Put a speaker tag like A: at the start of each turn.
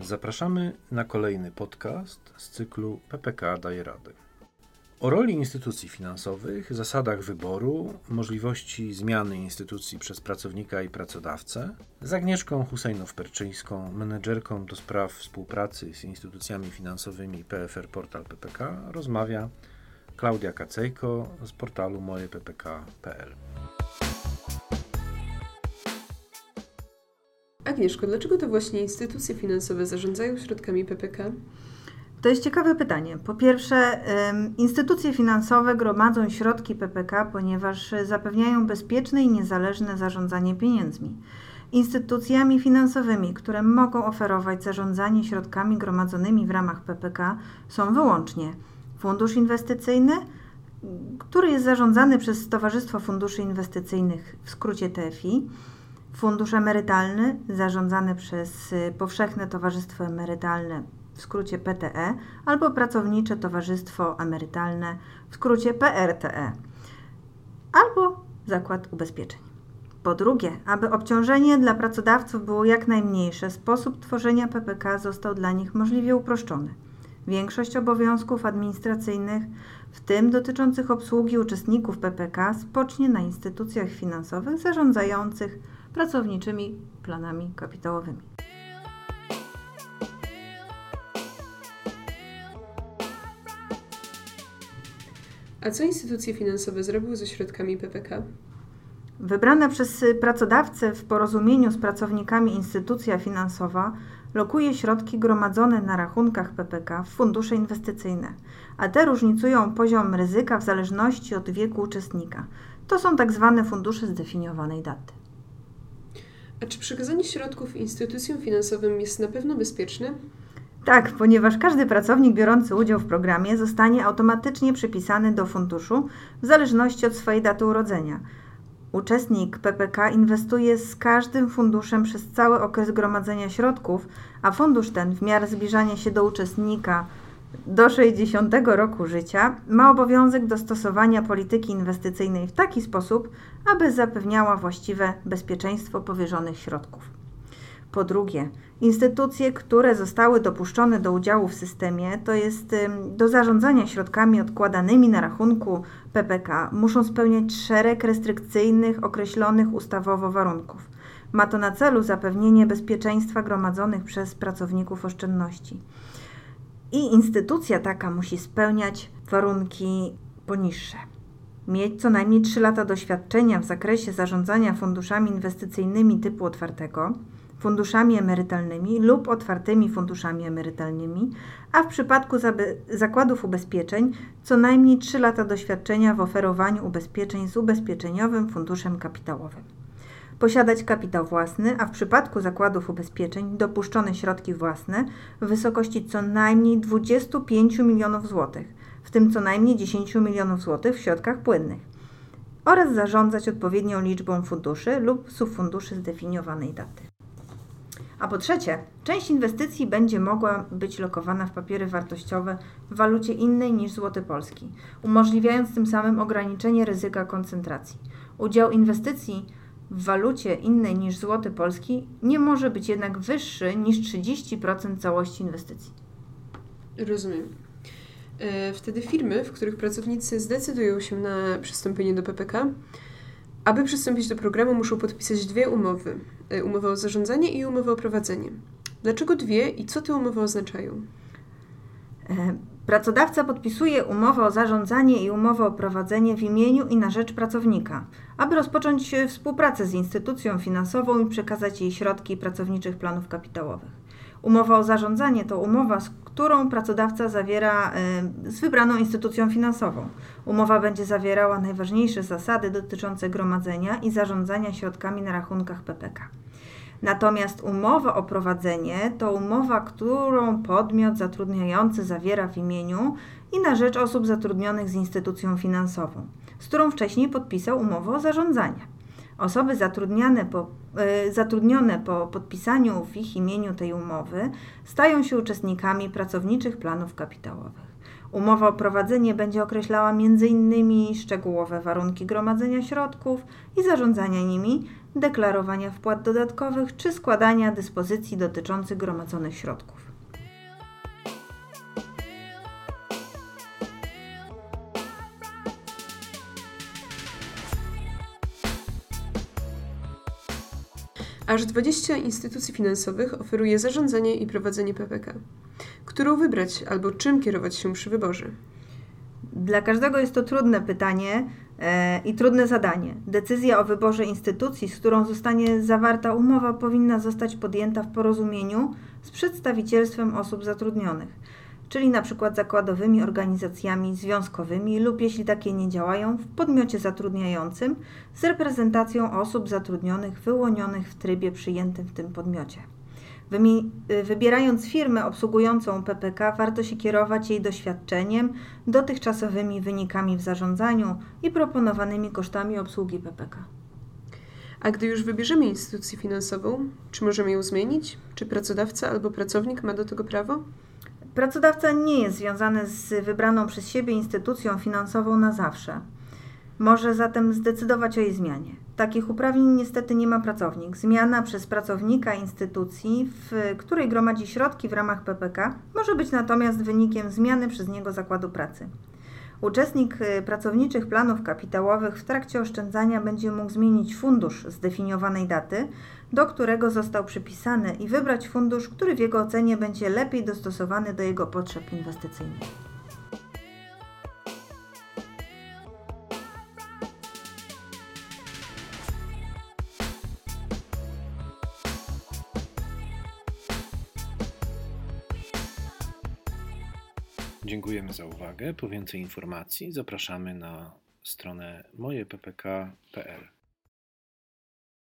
A: Zapraszamy na kolejny podcast z cyklu PPK daje rady. O roli instytucji finansowych, zasadach wyboru, możliwości zmiany instytucji przez pracownika i pracodawcę z Agnieszką Husejnow-Perczyńską, menedżerką do spraw współpracy z instytucjami finansowymi PFR Portal PPK rozmawia Klaudia Kacejko z portalu mojeppk.pl.
B: Agnieszko, dlaczego to właśnie instytucje finansowe zarządzają środkami PPK?
C: To jest ciekawe pytanie. Po pierwsze, instytucje finansowe gromadzą środki PPK, ponieważ zapewniają bezpieczne i niezależne zarządzanie pieniędzmi. Instytucjami finansowymi, które mogą oferować zarządzanie środkami gromadzonymi w ramach PPK, są wyłącznie Fundusz Inwestycyjny, który jest zarządzany przez Towarzystwo Funduszy Inwestycyjnych, w skrócie TFI, Fundusz Emerytalny, zarządzany przez Powszechne Towarzystwo Emerytalne, w skrócie PTE, albo Pracownicze Towarzystwo Emerytalne, w skrócie PRTE, albo Zakład Ubezpieczeń. Po drugie, aby obciążenie dla pracodawców było jak najmniejsze, sposób tworzenia PPK został dla nich możliwie uproszczony. Większość obowiązków administracyjnych, w tym dotyczących obsługi uczestników PPK, spocznie na instytucjach finansowych zarządzających pracowniczymi planami kapitałowymi.
B: A co instytucje finansowe zrobiły ze środkami PPK?
C: Wybrana przez pracodawcę w porozumieniu z pracownikami instytucja finansowa lokuje środki gromadzone na rachunkach PPK w fundusze inwestycyjne, a te różnicują poziom ryzyka w zależności od wieku uczestnika. To są tak zwane fundusze zdefiniowanej daty.
B: A czy przekazanie środków instytucjom finansowym jest na pewno bezpieczne?
C: Tak, ponieważ każdy pracownik biorący udział w programie zostanie automatycznie przypisany do funduszu w zależności od swojej daty urodzenia. Uczestnik PPK inwestuje z każdym funduszem przez cały okres gromadzenia środków, a fundusz ten w miarę zbliżania się do uczestnika do 60 roku życia ma obowiązek dostosowania polityki inwestycyjnej w taki sposób, aby zapewniała właściwe bezpieczeństwo powierzonych środków. Po drugie, instytucje, które zostały dopuszczone do udziału w systemie, to jest do zarządzania środkami odkładanymi na rachunku PPK, muszą spełniać szereg restrykcyjnych, określonych ustawowo warunków. Ma to na celu zapewnienie bezpieczeństwa gromadzonych przez pracowników oszczędności. I instytucja taka musi spełniać warunki poniższe. Mieć co najmniej 3 lata doświadczenia w zakresie zarządzania funduszami inwestycyjnymi typu otwartego, funduszami emerytalnymi lub otwartymi funduszami emerytalnymi, a w przypadku zakładów ubezpieczeń co najmniej 3 lata doświadczenia w oferowaniu ubezpieczeń z ubezpieczeniowym funduszem kapitałowym posiadać kapitał własny, a w przypadku zakładów ubezpieczeń dopuszczone środki własne w wysokości co najmniej 25 milionów złotych, w tym co najmniej 10 milionów złotych w środkach płynnych oraz zarządzać odpowiednią liczbą funduszy lub subfunduszy zdefiniowanej daty. A po trzecie, część inwestycji będzie mogła być lokowana w papiery wartościowe w walucie innej niż złoty polski, umożliwiając tym samym ograniczenie ryzyka koncentracji. Udział inwestycji w walucie innej niż złoty polski nie może być jednak wyższy niż 30% całości inwestycji.
B: Rozumiem. E, wtedy firmy, w których pracownicy zdecydują się na przystąpienie do PPK, aby przystąpić do programu, muszą podpisać dwie umowy: e, umowę o zarządzanie i umowę o prowadzenie. Dlaczego dwie i co te umowy oznaczają?
C: E, Pracodawca podpisuje umowę o zarządzanie i umowę o prowadzenie w imieniu i na rzecz pracownika, aby rozpocząć współpracę z instytucją finansową i przekazać jej środki pracowniczych planów kapitałowych. Umowa o zarządzanie to umowa, z którą pracodawca zawiera e, z wybraną instytucją finansową. Umowa będzie zawierała najważniejsze zasady dotyczące gromadzenia i zarządzania środkami na rachunkach PPK. Natomiast umowa o prowadzenie to umowa, którą podmiot zatrudniający zawiera w imieniu i na rzecz osób zatrudnionych z instytucją finansową, z którą wcześniej podpisał umowę o zarządzanie. Osoby zatrudnione po, y, zatrudnione po podpisaniu w ich imieniu tej umowy stają się uczestnikami pracowniczych planów kapitałowych. Umowa o prowadzenie będzie określała m.in. szczegółowe warunki gromadzenia środków i zarządzania nimi, deklarowania wpłat dodatkowych czy składania dyspozycji dotyczących gromadzonych środków.
B: Aż 20 instytucji finansowych oferuje zarządzanie i prowadzenie PPK. Którą wybrać albo czym kierować się przy wyborze?
C: Dla każdego jest to trudne pytanie e, i trudne zadanie. Decyzja o wyborze instytucji, z którą zostanie zawarta umowa, powinna zostać podjęta w porozumieniu z przedstawicielstwem osób zatrudnionych, czyli na przykład zakładowymi organizacjami związkowymi lub jeśli takie nie działają, w podmiocie zatrudniającym z reprezentacją osób zatrudnionych wyłonionych w trybie przyjętym w tym podmiocie. Y, Wybierając firmę obsługującą PPK, warto się kierować jej doświadczeniem, dotychczasowymi wynikami w zarządzaniu i proponowanymi kosztami obsługi PPK.
B: A gdy już wybierzemy instytucję finansową, czy możemy ją zmienić? Czy pracodawca albo pracownik ma do tego prawo?
C: Pracodawca nie jest związany z wybraną przez siebie instytucją finansową na zawsze. Może zatem zdecydować o jej zmianie. Takich uprawnień niestety nie ma pracownik. Zmiana przez pracownika instytucji, w której gromadzi środki w ramach PPK, może być natomiast wynikiem zmiany przez niego zakładu pracy. Uczestnik y, pracowniczych planów kapitałowych w trakcie oszczędzania będzie mógł zmienić fundusz zdefiniowanej daty, do którego został przypisany i wybrać fundusz, który w jego ocenie będzie lepiej dostosowany do jego potrzeb inwestycyjnych.
A: Dziękujemy za uwagę. Po więcej informacji zapraszamy na stronę mojeppk.pl.